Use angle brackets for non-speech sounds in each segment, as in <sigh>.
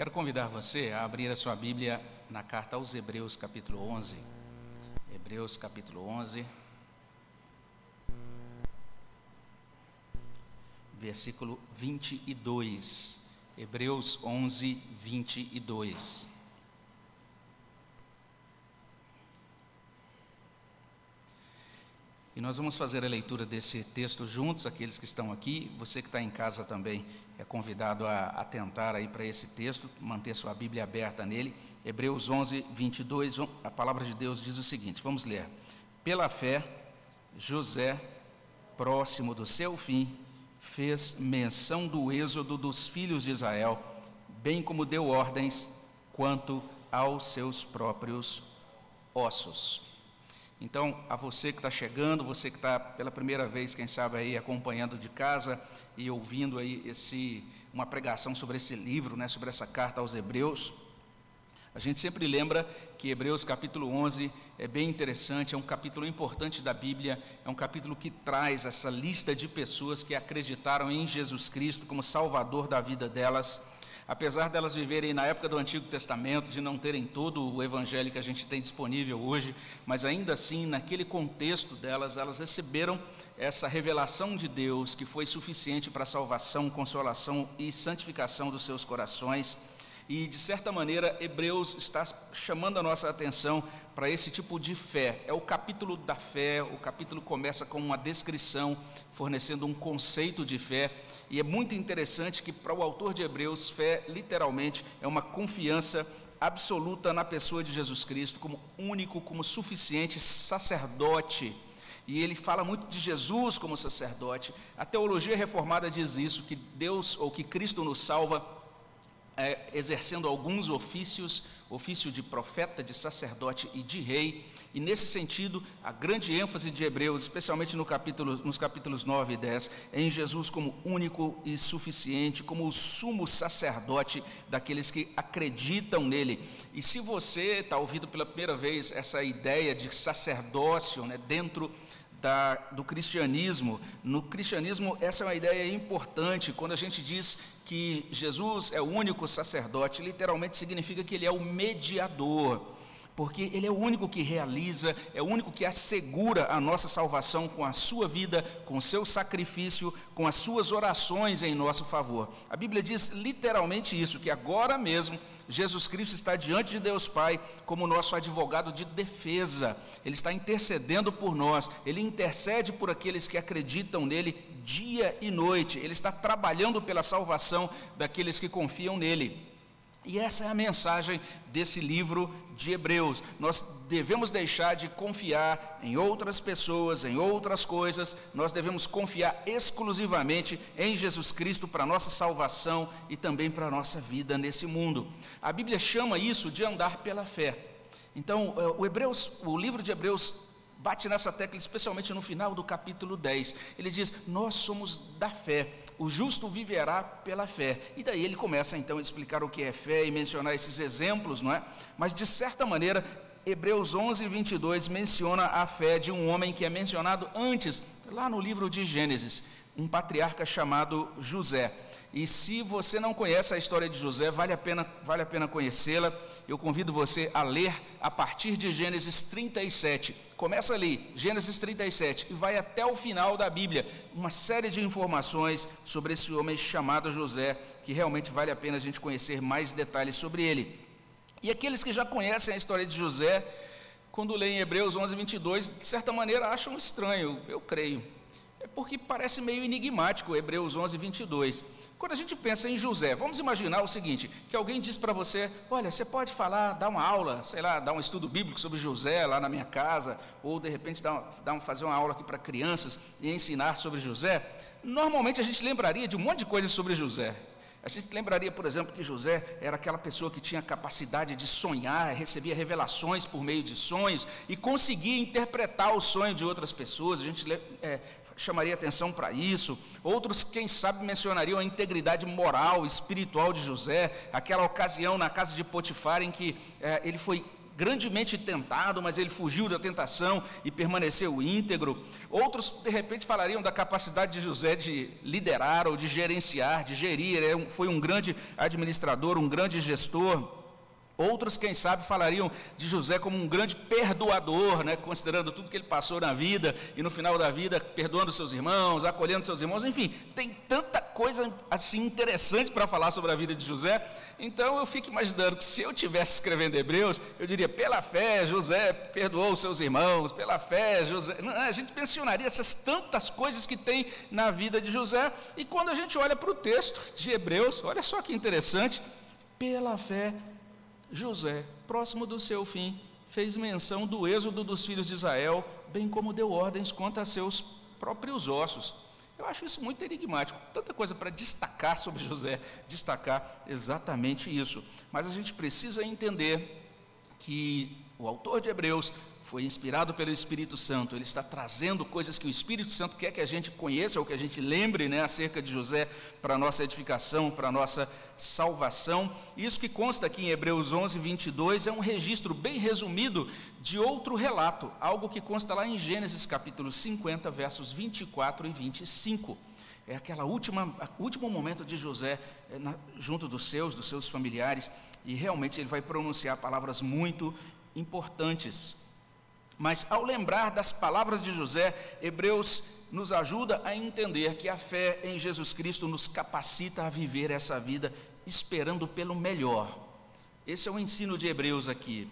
Quero convidar você a abrir a sua Bíblia na carta aos Hebreus, capítulo 11. Hebreus, capítulo 11. Versículo 22. Hebreus 11, 22. E nós vamos fazer a leitura desse texto juntos, aqueles que estão aqui. Você que está em casa também é convidado a atentar aí para esse texto, manter sua Bíblia aberta nele. Hebreus 11, 22, a palavra de Deus diz o seguinte: vamos ler. Pela fé, José, próximo do seu fim, fez menção do êxodo dos filhos de Israel, bem como deu ordens quanto aos seus próprios ossos. Então, a você que está chegando, você que está pela primeira vez, quem sabe aí acompanhando de casa e ouvindo aí esse uma pregação sobre esse livro, né, sobre essa carta aos Hebreus, a gente sempre lembra que Hebreus capítulo 11 é bem interessante, é um capítulo importante da Bíblia, é um capítulo que traz essa lista de pessoas que acreditaram em Jesus Cristo como Salvador da vida delas apesar delas viverem na época do Antigo Testamento, de não terem todo o evangelho que a gente tem disponível hoje, mas ainda assim, naquele contexto delas, elas receberam essa revelação de Deus que foi suficiente para a salvação, consolação e santificação dos seus corações. E, de certa maneira, Hebreus está chamando a nossa atenção para esse tipo de fé. É o capítulo da fé, o capítulo começa com uma descrição, fornecendo um conceito de fé. E é muito interessante que, para o autor de Hebreus, fé, literalmente, é uma confiança absoluta na pessoa de Jesus Cristo, como único, como suficiente sacerdote. E ele fala muito de Jesus como sacerdote. A teologia reformada diz isso: que Deus ou que Cristo nos salva é, exercendo alguns ofícios, ofício de profeta, de sacerdote e de rei. E nesse sentido, a grande ênfase de Hebreus, especialmente no capítulo, nos capítulos 9 e 10, é em Jesus como único e suficiente, como o sumo sacerdote daqueles que acreditam nele. E se você está ouvindo pela primeira vez essa ideia de sacerdócio né, dentro da, do cristianismo, no cristianismo essa é uma ideia importante, quando a gente diz que Jesus é o único sacerdote, literalmente significa que ele é o mediador porque Ele é o único que realiza, é o único que assegura a nossa salvação com a sua vida, com o seu sacrifício, com as suas orações em nosso favor. A Bíblia diz literalmente isso, que agora mesmo Jesus Cristo está diante de Deus Pai como nosso advogado de defesa, Ele está intercedendo por nós, Ele intercede por aqueles que acreditam nele dia e noite, Ele está trabalhando pela salvação daqueles que confiam nele. E essa é a mensagem desse livro de Hebreus. Nós devemos deixar de confiar em outras pessoas, em outras coisas, nós devemos confiar exclusivamente em Jesus Cristo para a nossa salvação e também para a nossa vida nesse mundo. A Bíblia chama isso de andar pela fé. Então, eh, o Hebreus, o livro de Hebreus bate nessa tecla, especialmente no final do capítulo 10. Ele diz: Nós somos da fé o justo viverá pela fé. E daí ele começa então a explicar o que é fé e mencionar esses exemplos, não é? Mas de certa maneira, Hebreus 11, 22 menciona a fé de um homem que é mencionado antes, lá no livro de Gênesis, um patriarca chamado José. E se você não conhece a história de José, vale a pena, vale a pena conhecê-la. Eu convido você a ler a partir de Gênesis 37. Começa ali, Gênesis 37, e vai até o final da Bíblia. Uma série de informações sobre esse homem chamado José, que realmente vale a pena a gente conhecer mais detalhes sobre ele. E aqueles que já conhecem a história de José, quando leem Hebreus 11, 22, de certa maneira acham estranho, eu creio. É porque parece meio enigmático Hebreus 11, 22. Quando a gente pensa em José, vamos imaginar o seguinte: que alguém diz para você, olha, você pode falar, dar uma aula, sei lá, dar um estudo bíblico sobre José lá na minha casa, ou de repente dar, dar, fazer uma aula aqui para crianças e ensinar sobre José. Normalmente a gente lembraria de um monte de coisas sobre José. A gente lembraria, por exemplo, que José era aquela pessoa que tinha capacidade de sonhar, recebia revelações por meio de sonhos e conseguia interpretar o sonho de outras pessoas. A gente é, chamaria atenção para isso. Outros, quem sabe, mencionariam a integridade moral, espiritual de José, aquela ocasião na casa de Potifar em que é, ele foi grandemente tentado, mas ele fugiu da tentação e permaneceu íntegro. Outros, de repente, falariam da capacidade de José de liderar ou de gerenciar, de gerir. É foi um grande administrador, um grande gestor. Outros, quem sabe, falariam de José como um grande perdoador, né? considerando tudo que ele passou na vida e no final da vida perdoando seus irmãos, acolhendo seus irmãos, enfim, tem tanta coisa assim interessante para falar sobre a vida de José. Então eu fico imaginando que se eu tivesse escrevendo Hebreus, eu diria: pela fé, José perdoou seus irmãos, pela fé, José. A gente mencionaria essas tantas coisas que tem na vida de José. E quando a gente olha para o texto de Hebreus, olha só que interessante, pela fé José, próximo do seu fim, fez menção do êxodo dos filhos de Israel, bem como deu ordens quanto a seus próprios ossos. Eu acho isso muito enigmático, tanta coisa para destacar sobre José, destacar exatamente isso. Mas a gente precisa entender que o autor de Hebreus foi inspirado pelo Espírito Santo, ele está trazendo coisas que o Espírito Santo quer que a gente conheça ou que a gente lembre né, acerca de José para a nossa edificação, para a nossa salvação. Isso que consta aqui em Hebreus 11, 22 é um registro bem resumido de outro relato, algo que consta lá em Gênesis capítulo 50, versos 24 e 25 é última último momento de José é, na, junto dos seus, dos seus familiares, e realmente ele vai pronunciar palavras muito importantes. Mas ao lembrar das palavras de José, Hebreus nos ajuda a entender que a fé em Jesus Cristo nos capacita a viver essa vida esperando pelo melhor. Esse é o ensino de Hebreus aqui.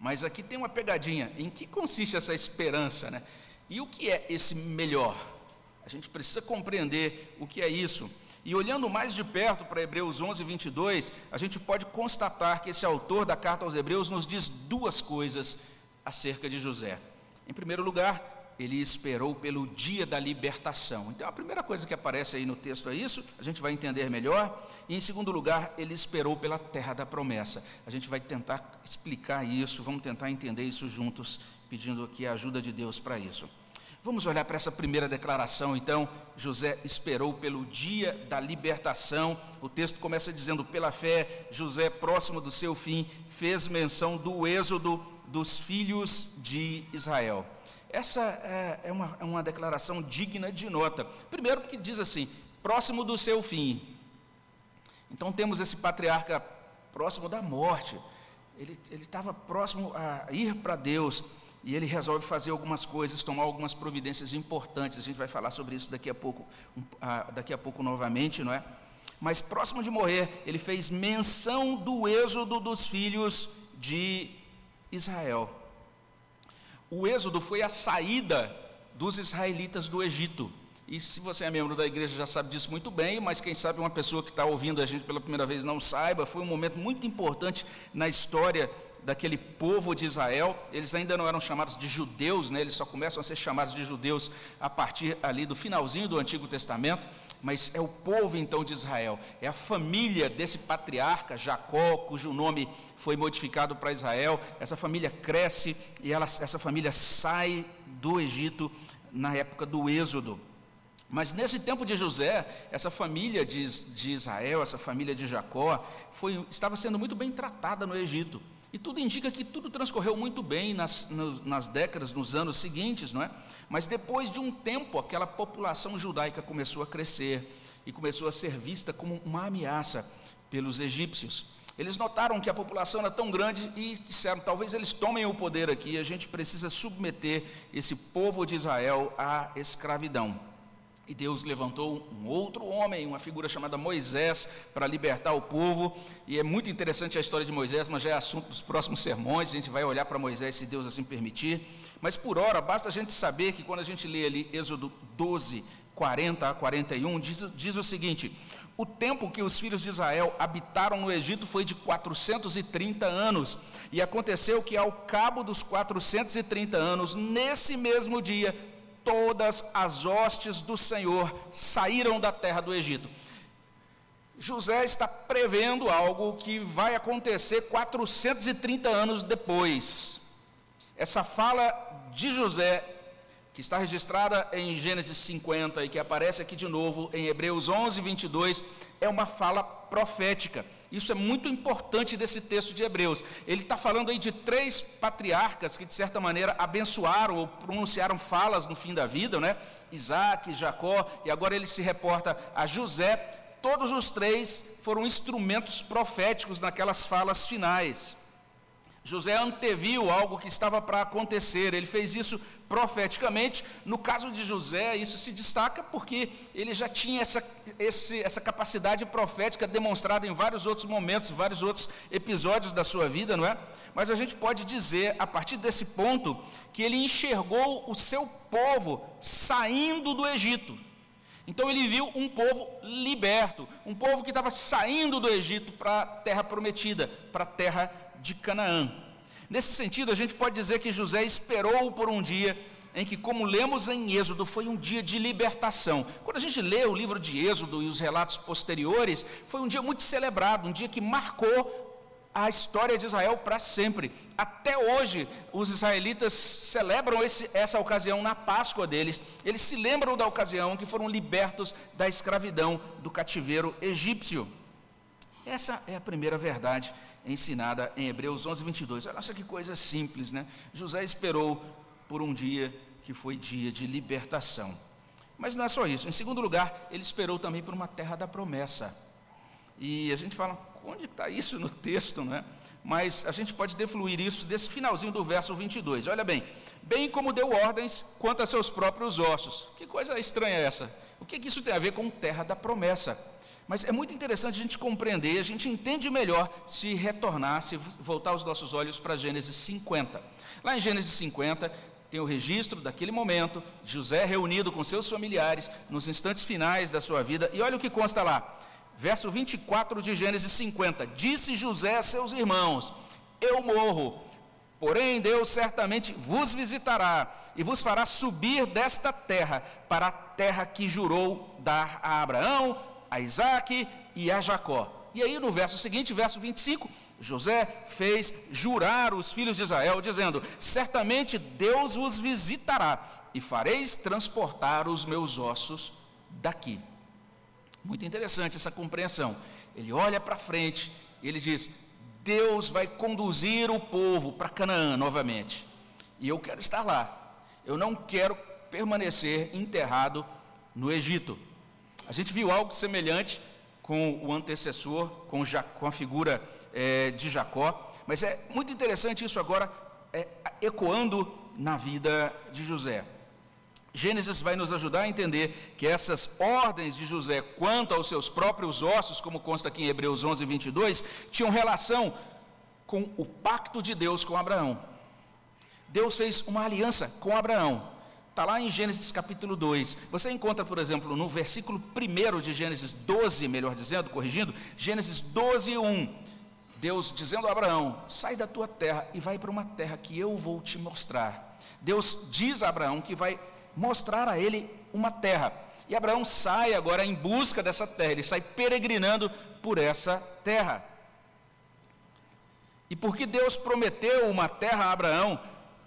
Mas aqui tem uma pegadinha. Em que consiste essa esperança, né? E o que é esse melhor? A gente precisa compreender o que é isso. E olhando mais de perto para Hebreus 11, 22, a gente pode constatar que esse autor da carta aos Hebreus nos diz duas coisas acerca de José. Em primeiro lugar, ele esperou pelo dia da libertação. Então, a primeira coisa que aparece aí no texto é isso, a gente vai entender melhor. E, em segundo lugar, ele esperou pela terra da promessa. A gente vai tentar explicar isso, vamos tentar entender isso juntos, pedindo aqui a ajuda de Deus para isso. Vamos olhar para essa primeira declaração, então. José esperou pelo dia da libertação. O texto começa dizendo: pela fé, José, próximo do seu fim, fez menção do êxodo dos filhos de Israel. Essa é, é uma, é uma declaração digna de nota. Primeiro, porque diz assim: próximo do seu fim. Então, temos esse patriarca próximo da morte. Ele estava próximo a ir para Deus e ele resolve fazer algumas coisas, tomar algumas providências importantes. A gente vai falar sobre isso daqui a pouco, daqui a pouco novamente, não é? Mas próximo de morrer, ele fez menção do êxodo dos filhos de Israel. O êxodo foi a saída dos israelitas do Egito. E se você é membro da igreja já sabe disso muito bem, mas quem sabe uma pessoa que está ouvindo a gente pela primeira vez não saiba, foi um momento muito importante na história daquele povo de Israel. Eles ainda não eram chamados de judeus, né? eles só começam a ser chamados de judeus a partir ali do finalzinho do Antigo Testamento mas é o povo então de Israel, é a família desse patriarca Jacó, cujo nome foi modificado para Israel. Essa família cresce e ela, essa família sai do Egito na época do Êxodo. Mas nesse tempo de José, essa família de, de Israel, essa família de Jacó, foi, estava sendo muito bem tratada no Egito. E tudo indica que tudo transcorreu muito bem nas, nas décadas, nos anos seguintes, não é? Mas depois de um tempo, aquela população judaica começou a crescer e começou a ser vista como uma ameaça pelos egípcios. Eles notaram que a população era tão grande e disseram: talvez eles tomem o poder aqui, a gente precisa submeter esse povo de Israel à escravidão. E Deus levantou um outro homem, uma figura chamada Moisés, para libertar o povo. E é muito interessante a história de Moisés, mas já é assunto dos próximos sermões. A gente vai olhar para Moisés, se Deus assim permitir. Mas por hora, basta a gente saber que quando a gente lê ali Êxodo 12, 40 a 41, diz, diz o seguinte: O tempo que os filhos de Israel habitaram no Egito foi de 430 anos. E aconteceu que, ao cabo dos 430 anos, nesse mesmo dia, todas as hostes do Senhor saíram da terra do Egito. José está prevendo algo que vai acontecer 430 anos depois. Essa fala de José, que está registrada em Gênesis 50 e que aparece aqui de novo em Hebreus 11, 22, é uma fala profética. Isso é muito importante desse texto de Hebreus. Ele está falando aí de três patriarcas que, de certa maneira, abençoaram ou pronunciaram falas no fim da vida, né? Isaac, Jacó, e agora ele se reporta a José. Todos os três foram instrumentos proféticos naquelas falas finais. José anteviu algo que estava para acontecer, ele fez isso profeticamente. No caso de José, isso se destaca porque ele já tinha essa, esse, essa capacidade profética demonstrada em vários outros momentos, vários outros episódios da sua vida, não é? Mas a gente pode dizer, a partir desse ponto, que ele enxergou o seu povo saindo do Egito. Então ele viu um povo liberto, um povo que estava saindo do Egito para a terra prometida, para a terra de Canaã. Nesse sentido, a gente pode dizer que José esperou por um dia em que, como lemos em Êxodo, foi um dia de libertação. Quando a gente lê o livro de Êxodo e os relatos posteriores, foi um dia muito celebrado, um dia que marcou a história de Israel para sempre. Até hoje, os israelitas celebram esse, essa ocasião na Páscoa deles. Eles se lembram da ocasião em que foram libertos da escravidão do cativeiro egípcio. Essa é a primeira verdade ensinada em Hebreus 11, 22. Olha só que coisa simples, né? José esperou por um dia que foi dia de libertação. Mas não é só isso. Em segundo lugar, ele esperou também por uma terra da promessa. E a gente fala, onde está isso no texto, não é? Mas a gente pode defluir isso desse finalzinho do verso 22. Olha bem, bem como deu ordens quanto a seus próprios ossos. Que coisa estranha é essa? O que, que isso tem a ver com terra da promessa? Mas é muito interessante a gente compreender, a gente entende melhor se retornar, se voltar os nossos olhos para Gênesis 50. Lá em Gênesis 50, tem o registro daquele momento, José reunido com seus familiares, nos instantes finais da sua vida, e olha o que consta lá. Verso 24 de Gênesis 50: Disse José a seus irmãos: Eu morro, porém Deus certamente vos visitará e vos fará subir desta terra para a terra que jurou dar a Abraão, a Isaac e a Jacó. E aí no verso seguinte, verso 25, José fez jurar os filhos de Israel, dizendo: Certamente Deus vos visitará e fareis transportar os meus ossos daqui. Muito interessante essa compreensão. Ele olha para frente e ele diz: Deus vai conduzir o povo para Canaã novamente. E eu quero estar lá. Eu não quero permanecer enterrado no Egito. A gente viu algo semelhante com o antecessor, com, com a figura é, de Jacó, mas é muito interessante isso agora é, ecoando na vida de José. Gênesis vai nos ajudar a entender que essas ordens de José quanto aos seus próprios ossos, como consta aqui em Hebreus 11, 22, tinham relação com o pacto de Deus com Abraão. Deus fez uma aliança com Abraão. Está lá em Gênesis capítulo 2. Você encontra, por exemplo, no versículo 1 de Gênesis 12, melhor dizendo, corrigindo, Gênesis 12, 1. Deus dizendo a Abraão: sai da tua terra e vai para uma terra que eu vou te mostrar. Deus diz a Abraão que vai mostrar a ele uma terra. E Abraão sai agora em busca dessa terra, ele sai peregrinando por essa terra. E porque Deus prometeu uma terra a Abraão,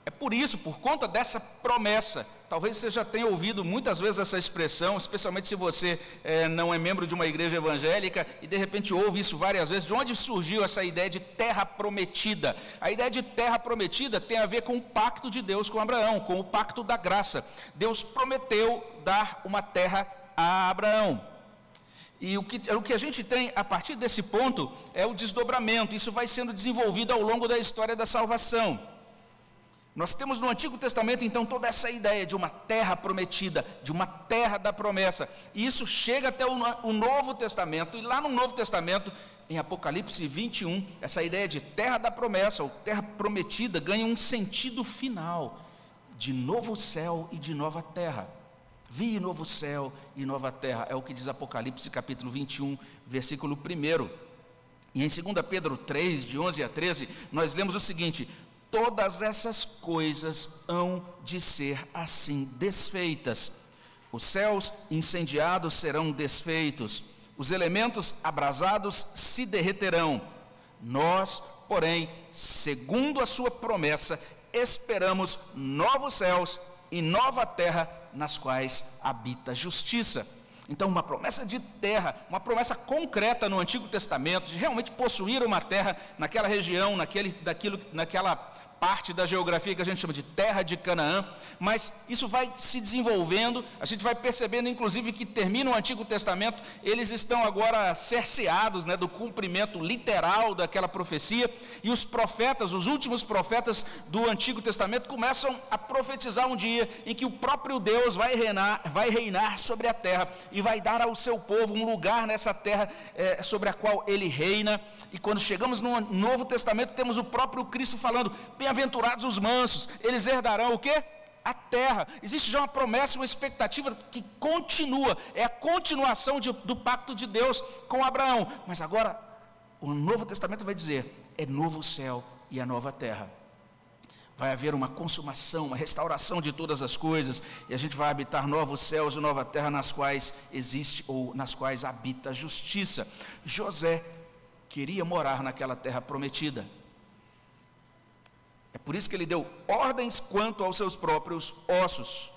é por isso, por conta dessa promessa, talvez você já tenha ouvido muitas vezes essa expressão, especialmente se você é, não é membro de uma igreja evangélica e de repente ouve isso várias vezes. De onde surgiu essa ideia de terra prometida? A ideia de terra prometida tem a ver com o pacto de Deus com Abraão, com o pacto da graça. Deus prometeu dar uma terra a Abraão. E o que, o que a gente tem a partir desse ponto é o desdobramento, isso vai sendo desenvolvido ao longo da história da salvação. Nós temos no Antigo Testamento, então, toda essa ideia de uma terra prometida, de uma terra da promessa. E isso chega até o Novo Testamento, e lá no Novo Testamento, em Apocalipse 21, essa ideia de terra da promessa, ou terra prometida, ganha um sentido final de novo céu e de nova terra. Vi novo céu e nova terra, é o que diz Apocalipse capítulo 21, versículo 1. E em 2 Pedro 3, de 11 a 13, nós lemos o seguinte: todas essas coisas hão de ser assim desfeitas. Os céus incendiados serão desfeitos, os elementos abrasados se derreterão. Nós, porém, segundo a sua promessa, esperamos novos céus e nova terra nas quais habita justiça. Então, uma promessa de terra, uma promessa concreta no Antigo Testamento, de realmente possuir uma terra naquela região, naquele, daquilo, naquela parte da geografia que a gente chama de terra de Canaã, mas isso vai se desenvolvendo, a gente vai percebendo, inclusive, que termina o Antigo Testamento, eles estão agora cerceados né, do cumprimento literal daquela profecia, e os profetas, os últimos profetas do Antigo Testamento, começam a profetizar um dia em que o próprio Deus vai reinar, vai reinar sobre a terra e vai dar ao seu povo um lugar nessa terra é, sobre a qual ele reina. E quando chegamos no Novo Testamento, temos o próprio Cristo falando: Bem-aventurados os mansos, eles herdarão o quê? A terra. Existe já uma promessa, uma expectativa que continua, é a continuação de, do pacto de Deus com Abraão. Mas agora, o Novo Testamento vai dizer: é novo céu e a nova terra. Vai haver uma consumação, uma restauração de todas as coisas, e a gente vai habitar novos céus e nova terra nas quais existe ou nas quais habita a justiça. José queria morar naquela terra prometida. É por isso que ele deu ordens quanto aos seus próprios ossos.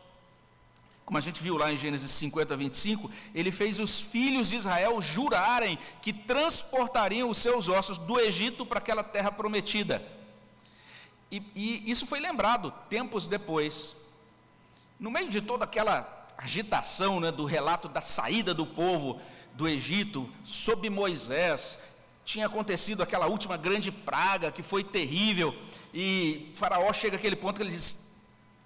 Como a gente viu lá em Gênesis 50, 25, ele fez os filhos de Israel jurarem que transportariam os seus ossos do Egito para aquela terra prometida. E, e isso foi lembrado tempos depois. No meio de toda aquela agitação né, do relato da saída do povo do Egito, sob Moisés, tinha acontecido aquela última grande praga que foi terrível e Faraó chega àquele ponto que ele diz: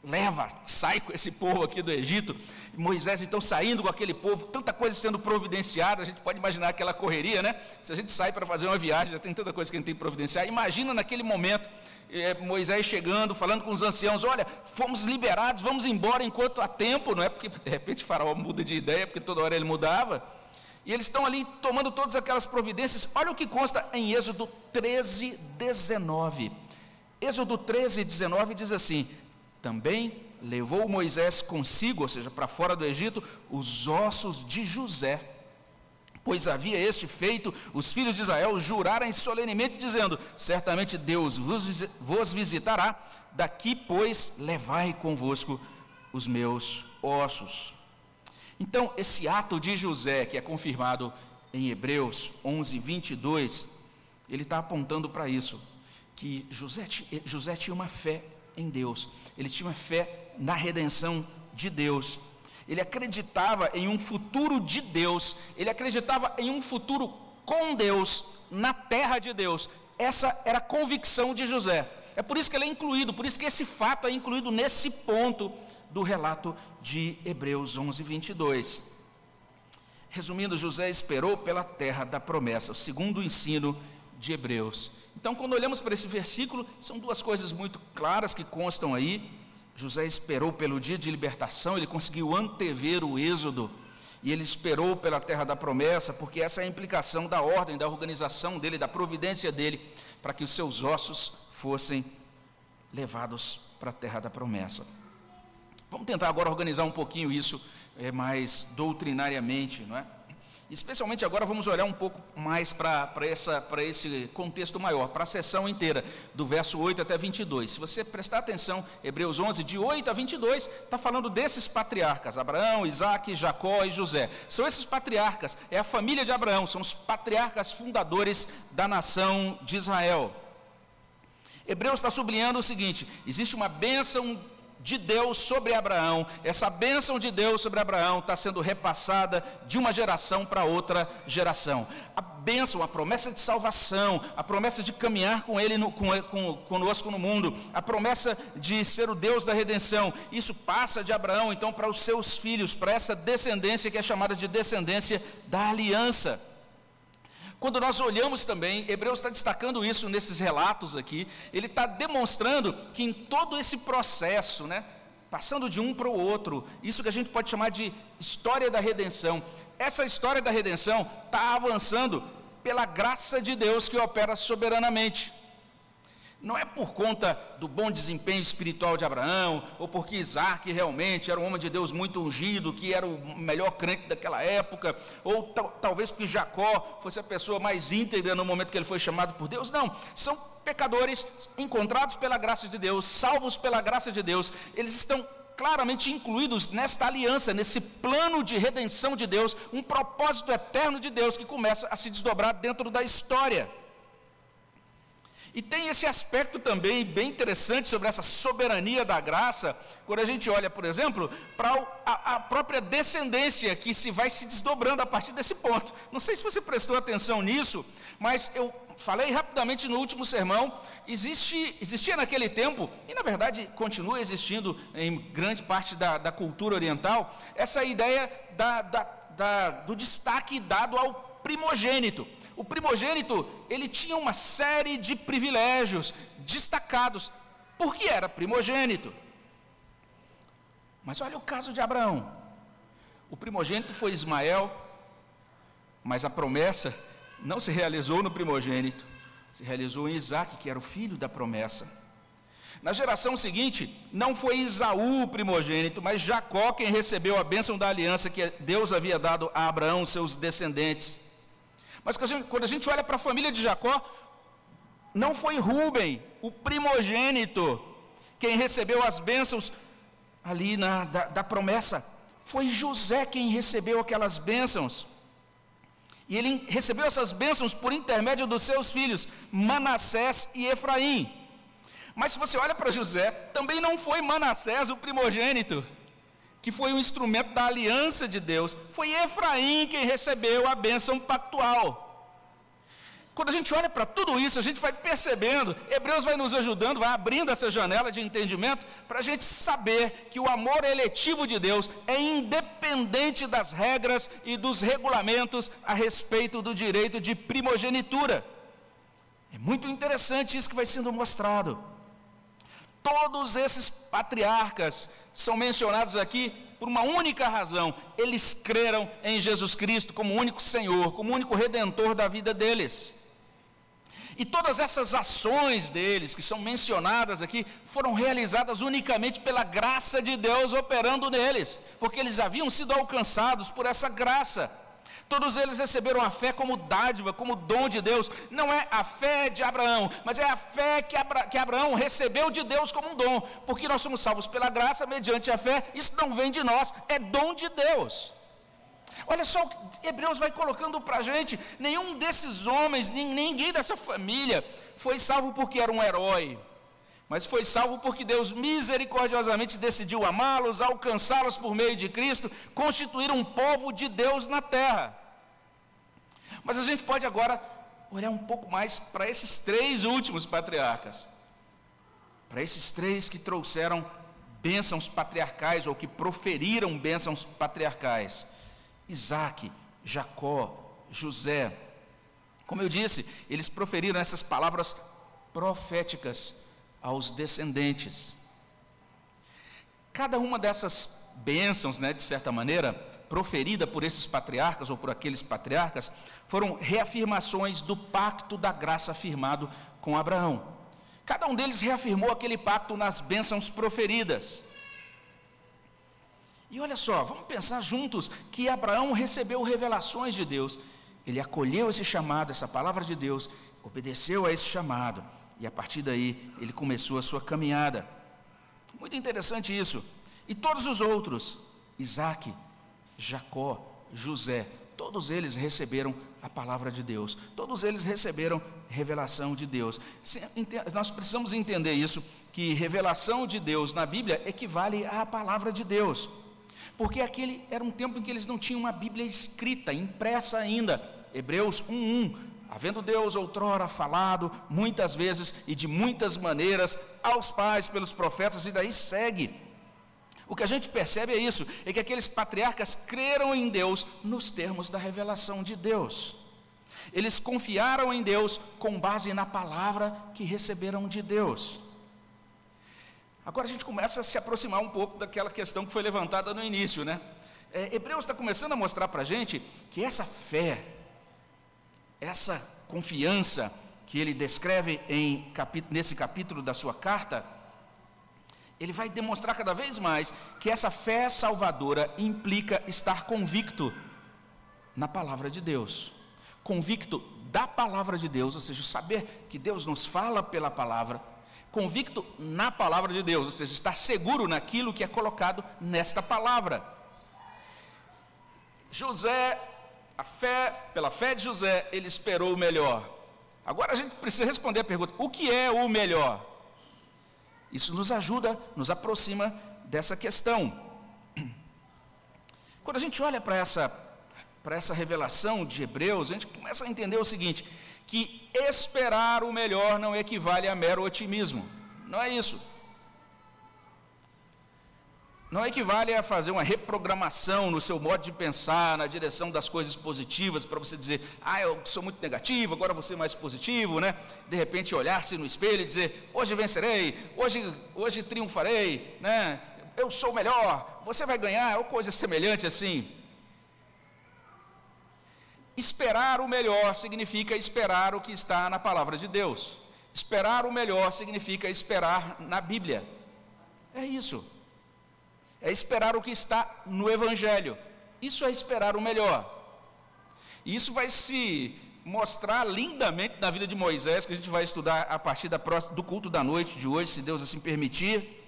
leva, sai com esse povo aqui do Egito. E Moisés então saindo com aquele povo, tanta coisa sendo providenciada, a gente pode imaginar aquela correria, né? Se a gente sai para fazer uma viagem, já tem tanta coisa que a gente tem que providenciar. Imagina naquele momento, é, Moisés chegando, falando com os anciãos: olha, fomos liberados, vamos embora enquanto há tempo, não é porque de repente Faraó muda de ideia, porque toda hora ele mudava. E eles estão ali tomando todas aquelas providências. Olha o que consta em Êxodo 13, 19. Êxodo 13, 19 diz assim: Também levou Moisés consigo, ou seja, para fora do Egito, os ossos de José. Pois havia este feito os filhos de Israel jurarem solenemente, dizendo: Certamente Deus vos visitará, daqui, pois, levai convosco os meus ossos. Então, esse ato de José, que é confirmado em Hebreus 11, 22, ele está apontando para isso que José, José tinha uma fé em Deus, ele tinha uma fé na redenção de Deus, ele acreditava em um futuro de Deus, ele acreditava em um futuro com Deus, na terra de Deus, essa era a convicção de José, é por isso que ele é incluído, por isso que esse fato é incluído nesse ponto do relato de Hebreus 11, 22. Resumindo, José esperou pela terra da promessa, o segundo ensino de Hebreus. Então, quando olhamos para esse versículo, são duas coisas muito claras que constam aí. José esperou pelo dia de libertação, ele conseguiu antever o êxodo, e ele esperou pela terra da promessa, porque essa é a implicação da ordem, da organização dele, da providência dele, para que os seus ossos fossem levados para a terra da promessa. Vamos tentar agora organizar um pouquinho isso é, mais doutrinariamente, não é? Especialmente agora vamos olhar um pouco mais para esse contexto maior, para a sessão inteira, do verso 8 até 22. Se você prestar atenção, Hebreus 11, de 8 a 22, está falando desses patriarcas, Abraão, Isaac, Jacó e José. São esses patriarcas, é a família de Abraão, são os patriarcas fundadores da nação de Israel. Hebreus está sublinhando o seguinte: existe uma bênção de Deus sobre Abraão, essa bênção de Deus sobre Abraão está sendo repassada de uma geração para outra geração. A bênção, a promessa de salvação, a promessa de caminhar com Ele, no, com, com, conosco no mundo, a promessa de ser o Deus da redenção, isso passa de Abraão então para os seus filhos, para essa descendência que é chamada de descendência da aliança. Quando nós olhamos também, Hebreus está destacando isso nesses relatos aqui, ele está demonstrando que em todo esse processo, né, passando de um para o outro, isso que a gente pode chamar de história da redenção, essa história da redenção está avançando pela graça de Deus que opera soberanamente não é por conta do bom desempenho espiritual de Abraão, ou porque Isaac realmente era um homem de Deus muito ungido, que era o melhor crente daquela época, ou talvez porque Jacó fosse a pessoa mais íntegra no momento que ele foi chamado por Deus. Não, são pecadores encontrados pela graça de Deus, salvos pela graça de Deus, eles estão claramente incluídos nesta aliança, nesse plano de redenção de Deus, um propósito eterno de Deus que começa a se desdobrar dentro da história. E tem esse aspecto também bem interessante sobre essa soberania da graça, quando a gente olha, por exemplo, para a, a, própria descendência que se vai se desdobrando a partir desse ponto. Não sei se você prestou atenção nisso, mas eu falei rapidamente no último sermão, existe, existia naquele tempo, e na verdade continua existindo em grande parte da, da cultura oriental, essa ideia da, da, do destaque dado ao primogênito. O primogênito, ele tinha uma série de privilégios destacados, porque era primogênito. Mas olha o caso de Abraão. O primogênito foi Ismael, mas a promessa não se realizou no primogênito, se realizou em Isaac, que era o filho da promessa. Na geração seguinte, não foi Isaú o primogênito, mas Jacó quem recebeu a bênção da aliança que Deus havia dado a Abraão, seus descendentes. Mas quando a gente olha para a família de Jacó, não foi Rubem, o primogênito, quem recebeu as bênçãos ali na, da, da promessa. Foi José quem recebeu aquelas bênçãos. E ele recebeu essas bênçãos por intermédio dos seus filhos, Manassés e Efraim. Mas se você olha para José, também não foi Manassés o primogênito que foi um instrumento da aliança de Deus, foi Efraim quem recebeu a bênção pactual. Quando a gente olha para tudo isso, a gente vai percebendo, Hebreus vai nos ajudando, vai abrindo essa janela de entendimento, para a gente saber que o amor eletivo de Deus é independente das regras e dos regulamentos a respeito do direito de primogenitura. É muito interessante isso que vai sendo mostrado. Todos esses patriarcas são mencionados aqui por uma única razão: eles creram em Jesus Cristo como único Senhor, como único redentor da vida deles. E todas essas ações deles, que são mencionadas aqui, foram realizadas unicamente pela graça de Deus operando neles, porque eles haviam sido alcançados por essa graça. Todos eles receberam a fé como dádiva, como dom de Deus. Não é a fé de Abraão, mas é a fé que, Abra que Abraão recebeu de Deus como um dom. Porque nós somos salvos pela graça, mediante a fé. Isso não vem de nós, é dom de Deus. Olha só o que Hebreus vai colocando para a gente: nenhum desses homens, ninguém dessa família foi salvo porque era um herói, mas foi salvo porque Deus misericordiosamente decidiu amá-los, alcançá-los por meio de Cristo, constituir um povo de Deus na terra. Mas a gente pode agora olhar um pouco mais para esses três últimos patriarcas, para esses três que trouxeram bênçãos patriarcais ou que proferiram bênçãos patriarcais: Isaac, Jacó, José. Como eu disse, eles proferiram essas palavras proféticas aos descendentes. Cada uma dessas bênçãos, né, de certa maneira, proferida por esses patriarcas ou por aqueles patriarcas, foram reafirmações do pacto da graça firmado com Abraão. Cada um deles reafirmou aquele pacto nas bênçãos proferidas. E olha só, vamos pensar juntos que Abraão recebeu revelações de Deus. Ele acolheu esse chamado, essa palavra de Deus, obedeceu a esse chamado. E a partir daí, ele começou a sua caminhada. Muito interessante isso. E todos os outros, Isaac, Jacó, José, todos eles receberam a palavra de Deus, todos eles receberam revelação de Deus. Nós precisamos entender isso, que revelação de Deus na Bíblia equivale à palavra de Deus, porque aquele era um tempo em que eles não tinham uma Bíblia escrita, impressa ainda. Hebreus 1:1 Havendo Deus outrora falado muitas vezes e de muitas maneiras aos pais pelos profetas, e daí segue. O que a gente percebe é isso: é que aqueles patriarcas creram em Deus nos termos da revelação de Deus. Eles confiaram em Deus com base na palavra que receberam de Deus. Agora a gente começa a se aproximar um pouco daquela questão que foi levantada no início, né? É, Hebreus está começando a mostrar para a gente que essa fé, essa confiança que ele descreve em, nesse capítulo da sua carta, ele vai demonstrar cada vez mais que essa fé salvadora implica estar convicto na palavra de Deus, convicto da palavra de Deus, ou seja, saber que Deus nos fala pela palavra, convicto na palavra de Deus, ou seja, estar seguro naquilo que é colocado nesta palavra. José, a fé, pela fé de José, ele esperou o melhor. Agora a gente precisa responder a pergunta: o que é o melhor? Isso nos ajuda, nos aproxima dessa questão. Quando a gente olha para essa, para essa revelação de Hebreus, a gente começa a entender o seguinte: que esperar o melhor não equivale a mero otimismo. Não é isso. Não equivale a fazer uma reprogramação no seu modo de pensar, na direção das coisas positivas, para você dizer, ah, eu sou muito negativo, agora vou ser mais positivo, né? De repente olhar-se no espelho e dizer, hoje vencerei, hoje, hoje triunfarei, né? Eu sou o melhor, você vai ganhar, ou coisa semelhante assim. Esperar o melhor significa esperar o que está na palavra de Deus. Esperar o melhor significa esperar na Bíblia. É isso. É esperar o que está no Evangelho. Isso é esperar o melhor. E isso vai se mostrar lindamente na vida de Moisés, que a gente vai estudar a partir próxima, do culto da noite de hoje, se Deus assim permitir.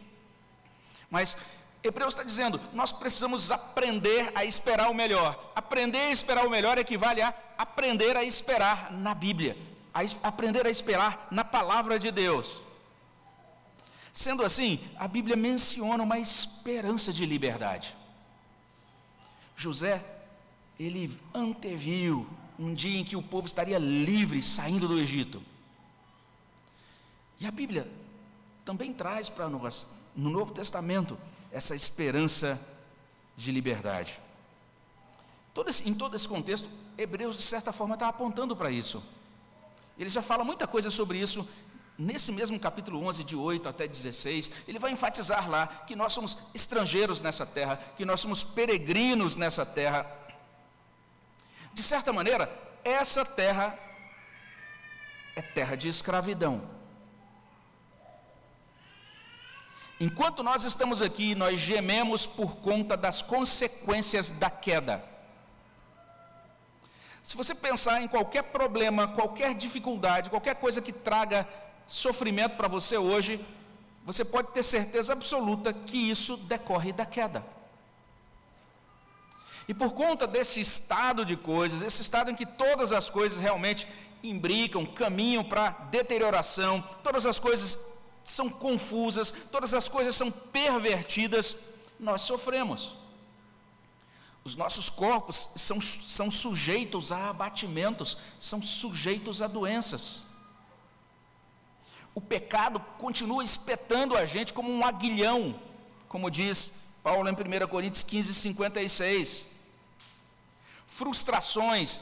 Mas Hebreus está dizendo, nós precisamos aprender a esperar o melhor. Aprender a esperar o melhor equivale a aprender a esperar na Bíblia, a aprender a esperar na palavra de Deus. Sendo assim, a Bíblia menciona uma esperança de liberdade. José, ele anteviu um dia em que o povo estaria livre saindo do Egito. E a Bíblia também traz para nós, no Novo Testamento, essa esperança de liberdade. Todo esse, em todo esse contexto, Hebreus, de certa forma, está apontando para isso. Ele já fala muita coisa sobre isso nesse mesmo capítulo 11, de 8 até 16. Ele vai enfatizar lá que nós somos estrangeiros nessa terra, que nós somos peregrinos nessa terra. De certa maneira, essa terra é terra de escravidão. Enquanto nós estamos aqui, nós gememos por conta das consequências da queda. Se você pensar em qualquer problema, qualquer dificuldade, qualquer coisa que traga sofrimento para você hoje, você pode ter certeza absoluta que isso decorre da queda. E por conta desse estado de coisas, esse estado em que todas as coisas realmente imbricam, caminham para deterioração, todas as coisas são confusas, todas as coisas são pervertidas, nós sofremos. Os nossos corpos são, são sujeitos a abatimentos, são sujeitos a doenças. O pecado continua espetando a gente como um aguilhão, como diz Paulo em 1 Coríntios 15, 56. Frustrações,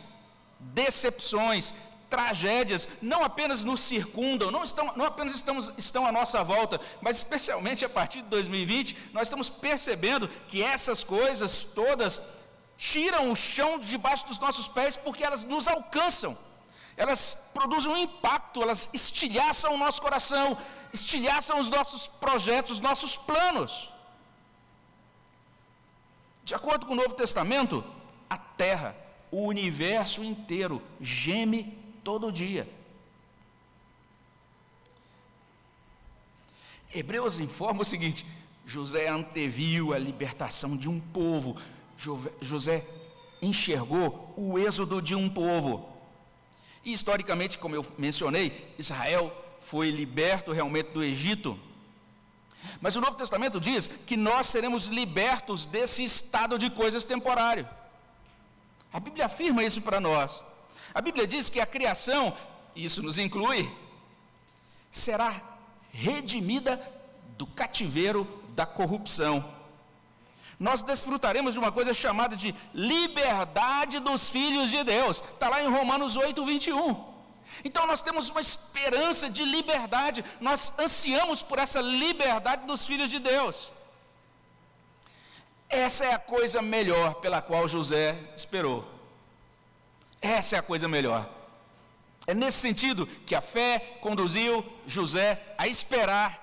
decepções, tragédias não apenas nos circundam, não, estão, não apenas estamos, estão à nossa volta, mas especialmente a partir de 2020, nós estamos percebendo que essas coisas todas tiram o chão debaixo dos nossos pés porque elas nos alcançam, elas produzem um impacto, elas estilhaçam o nosso coração, estilhaçam os nossos projetos, os nossos planos. De acordo com o Novo Testamento, a terra, o universo inteiro geme todo dia. Hebreus informa o seguinte: José anteviu a libertação de um povo, José enxergou o êxodo de um povo. E historicamente, como eu mencionei, Israel foi liberto realmente do Egito. Mas o Novo Testamento diz que nós seremos libertos desse estado de coisas temporário. A Bíblia afirma isso para nós. A Bíblia diz que a criação, isso nos inclui, será redimida do cativeiro da corrupção. Nós desfrutaremos de uma coisa chamada de liberdade dos filhos de Deus. Está lá em Romanos 8, 21. Então nós temos uma esperança de liberdade, nós ansiamos por essa liberdade dos filhos de Deus. Essa é a coisa melhor pela qual José esperou. Essa é a coisa melhor. É nesse sentido que a fé conduziu José a esperar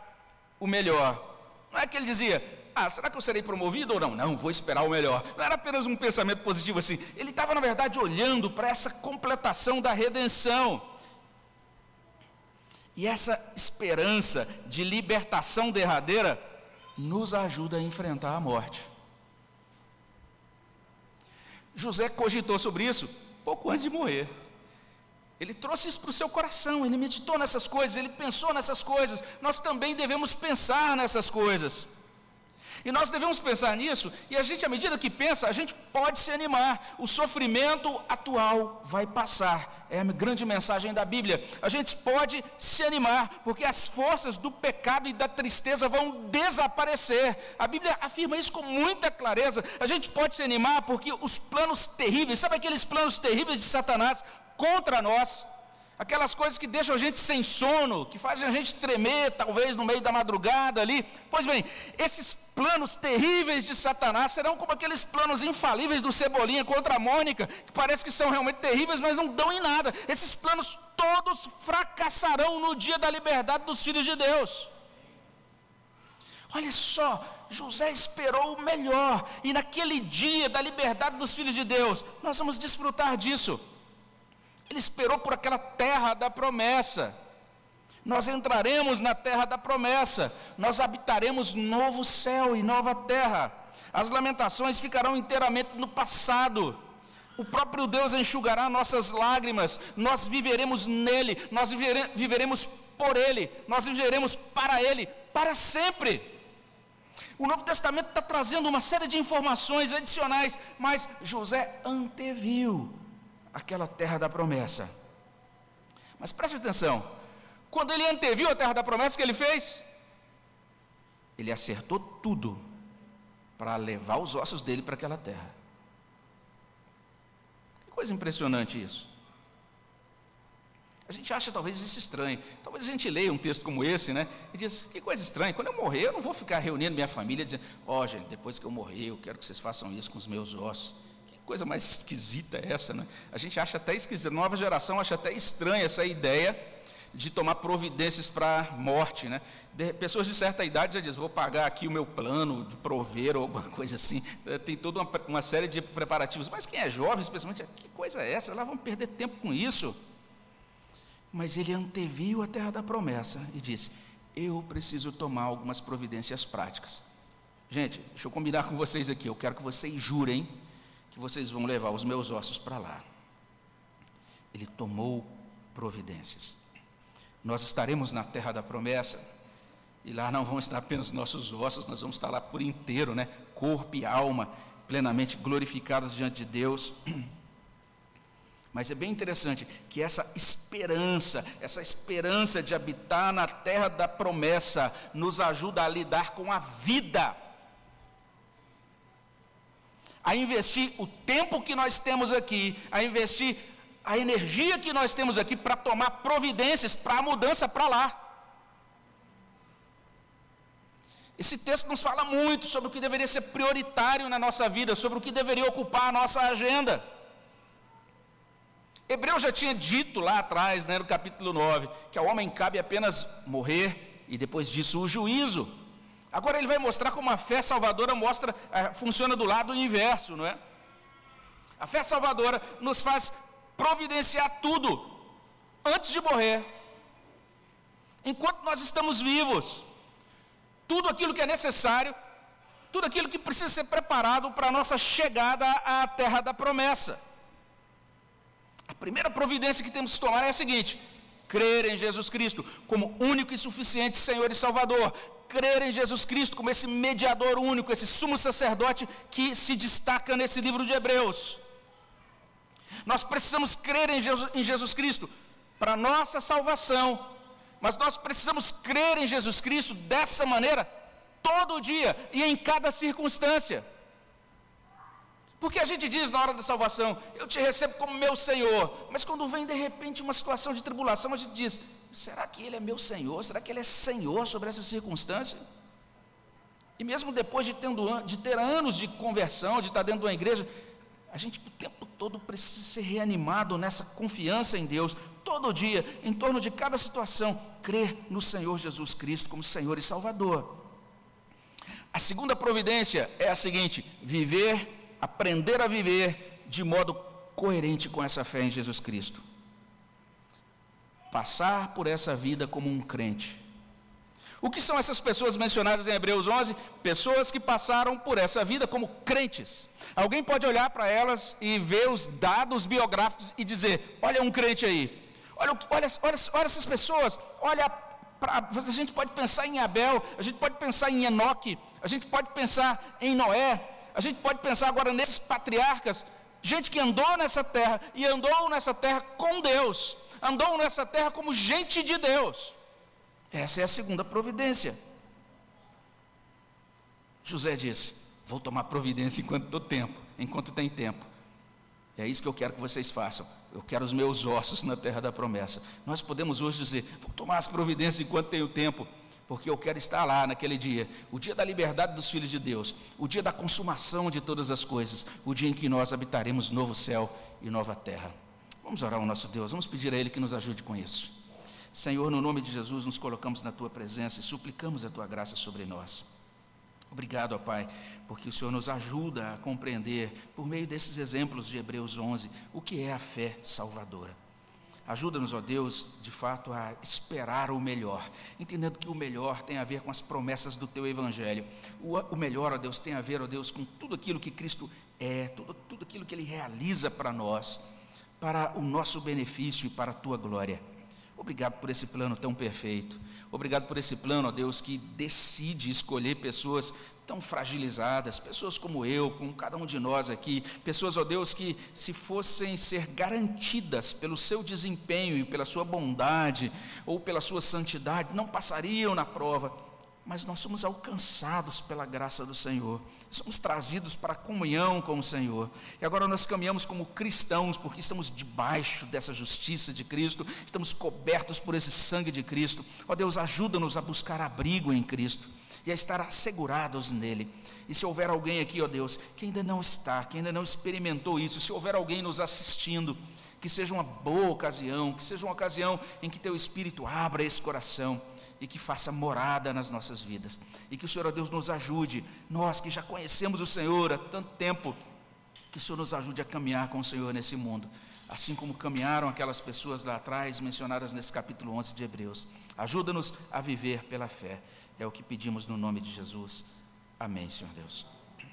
o melhor. Não é que ele dizia, ah, será que eu serei promovido ou não? Não, vou esperar o melhor. Não era apenas um pensamento positivo assim. Ele estava, na verdade, olhando para essa completação da redenção. E essa esperança de libertação derradeira nos ajuda a enfrentar a morte. José cogitou sobre isso pouco antes de morrer. Ele trouxe isso para o seu coração, ele meditou nessas coisas, ele pensou nessas coisas. Nós também devemos pensar nessas coisas. E nós devemos pensar nisso, e a gente, à medida que pensa, a gente pode se animar. O sofrimento atual vai passar. É a grande mensagem da Bíblia. A gente pode se animar, porque as forças do pecado e da tristeza vão desaparecer. A Bíblia afirma isso com muita clareza. A gente pode se animar porque os planos terríveis, sabe aqueles planos terríveis de Satanás contra nós? Aquelas coisas que deixam a gente sem sono, que fazem a gente tremer, talvez no meio da madrugada ali. Pois bem, esses planos terríveis de Satanás serão como aqueles planos infalíveis do Cebolinha contra a Mônica, que parece que são realmente terríveis, mas não dão em nada. Esses planos todos fracassarão no dia da liberdade dos filhos de Deus. Olha só, José esperou o melhor, e naquele dia da liberdade dos filhos de Deus, nós vamos desfrutar disso. Ele esperou por aquela terra da promessa. Nós entraremos na terra da promessa, nós habitaremos novo céu e nova terra. As lamentações ficarão inteiramente no passado. O próprio Deus enxugará nossas lágrimas, nós viveremos nele, nós viveremos por ele, nós viveremos para ele, para sempre. O Novo Testamento está trazendo uma série de informações adicionais, mas José anteviu aquela terra da promessa. Mas preste atenção: quando ele anteviu a terra da promessa, o que ele fez? Ele acertou tudo para levar os ossos dele para aquela terra. Que coisa impressionante isso. A gente acha talvez isso estranho. Talvez a gente leia um texto como esse, né? E diz: que coisa estranha. Quando eu morrer, eu não vou ficar reunindo minha família dizendo: ó, oh, gente, depois que eu morrer, eu quero que vocês façam isso com os meus ossos coisa mais esquisita é essa, né? A gente acha até esquisita, a nova geração acha até estranha essa ideia de tomar providências para a morte, né? De, pessoas de certa idade já dizem, vou pagar aqui o meu plano de prover ou alguma coisa assim. É, tem toda uma, uma, série de preparativos. Mas quem é jovem, especialmente, que coisa é essa? Lá vão perder tempo com isso. Mas ele anteviu a terra da promessa e disse: Eu preciso tomar algumas providências práticas. Gente, deixa eu combinar com vocês aqui. Eu quero que vocês jurem que vocês vão levar os meus ossos para lá. Ele tomou providências. Nós estaremos na terra da promessa, e lá não vão estar apenas nossos ossos, nós vamos estar lá por inteiro, né? Corpo e alma plenamente glorificados diante de Deus. <clears throat> Mas é bem interessante que essa esperança, essa esperança de habitar na terra da promessa, nos ajuda a lidar com a vida a investir o tempo que nós temos aqui, a investir a energia que nós temos aqui para tomar providências para a mudança para lá. Esse texto nos fala muito sobre o que deveria ser prioritário na nossa vida, sobre o que deveria ocupar a nossa agenda. Hebreu já tinha dito lá atrás, né, no capítulo 9, que ao homem cabe apenas morrer e depois disso o juízo. Agora ele vai mostrar como a fé salvadora mostra, é, funciona do lado inverso, não é? A fé salvadora nos faz providenciar tudo antes de morrer. Enquanto nós estamos vivos, tudo aquilo que é necessário, tudo aquilo que precisa ser preparado para a nossa chegada à terra da promessa. A primeira providência que temos que tomar é a seguinte: crer em Jesus Cristo como único e suficiente Senhor e Salvador, crer em Jesus Cristo como esse mediador único, esse sumo sacerdote que se destaca nesse livro de Hebreus. Nós precisamos crer em Jesus, em Jesus Cristo para nossa salvação, mas nós precisamos crer em Jesus Cristo dessa maneira todo dia e em cada circunstância. Porque a gente diz na hora da salvação, eu te recebo como meu Senhor, mas quando vem de repente uma situação de tribulação, a gente diz, será que Ele é meu Senhor? Será que Ele é Senhor sobre essa circunstância? E mesmo depois de, tendo, de ter anos de conversão, de estar dentro de uma igreja, a gente o tempo todo precisa ser reanimado nessa confiança em Deus, todo dia, em torno de cada situação, crer no Senhor Jesus Cristo como Senhor e Salvador. A segunda providência é a seguinte: viver, aprender a viver de modo coerente com essa fé em Jesus Cristo. passar por essa vida como um crente. O que são essas pessoas mencionadas em Hebreus 11? Pessoas que passaram por essa vida como crentes. Alguém pode olhar para elas e ver os dados biográficos e dizer: olha um crente aí, olha, olha, olha, olha essas pessoas, olha Pra, a gente pode pensar em Abel, a gente pode pensar em Enoque, a gente pode pensar em Noé, a gente pode pensar agora nesses patriarcas, gente que andou nessa terra e andou nessa terra com Deus, andou nessa terra como gente de Deus. Essa é a segunda providência. José disse: Vou tomar providência enquanto dou tempo, enquanto tem tempo. É isso que eu quero que vocês façam. Eu quero os meus ossos na terra da promessa. Nós podemos hoje dizer: Vou tomar as providências enquanto tenho tempo, porque eu quero estar lá naquele dia, o dia da liberdade dos filhos de Deus, o dia da consumação de todas as coisas, o dia em que nós habitaremos novo céu e nova terra. Vamos orar ao nosso Deus, vamos pedir a Ele que nos ajude com isso. Senhor, no nome de Jesus, nos colocamos na tua presença e suplicamos a tua graça sobre nós. Obrigado, ó Pai, porque o Senhor nos ajuda a compreender, por meio desses exemplos de Hebreus 11, o que é a fé salvadora. Ajuda-nos, ó Deus, de fato, a esperar o melhor, entendendo que o melhor tem a ver com as promessas do Teu Evangelho. O, o melhor, ó Deus, tem a ver, ó Deus, com tudo aquilo que Cristo é, tudo, tudo aquilo que Ele realiza para nós, para o nosso benefício e para a Tua glória. Obrigado por esse plano tão perfeito. Obrigado por esse plano, ó Deus, que decide escolher pessoas tão fragilizadas, pessoas como eu, como cada um de nós aqui, pessoas, ó Deus, que se fossem ser garantidas pelo seu desempenho e pela sua bondade ou pela sua santidade, não passariam na prova. Mas nós somos alcançados pela graça do Senhor, somos trazidos para a comunhão com o Senhor, e agora nós caminhamos como cristãos, porque estamos debaixo dessa justiça de Cristo, estamos cobertos por esse sangue de Cristo. Ó Deus, ajuda-nos a buscar abrigo em Cristo e a estar assegurados nele. E se houver alguém aqui, ó Deus, que ainda não está, que ainda não experimentou isso, se houver alguém nos assistindo, que seja uma boa ocasião, que seja uma ocasião em que teu Espírito abra esse coração e que faça morada nas nossas vidas. E que o Senhor, Deus, nos ajude, nós que já conhecemos o Senhor há tanto tempo, que o Senhor nos ajude a caminhar com o Senhor nesse mundo, assim como caminharam aquelas pessoas lá atrás, mencionadas nesse capítulo 11 de Hebreus. Ajuda-nos a viver pela fé. É o que pedimos no nome de Jesus. Amém, Senhor Deus.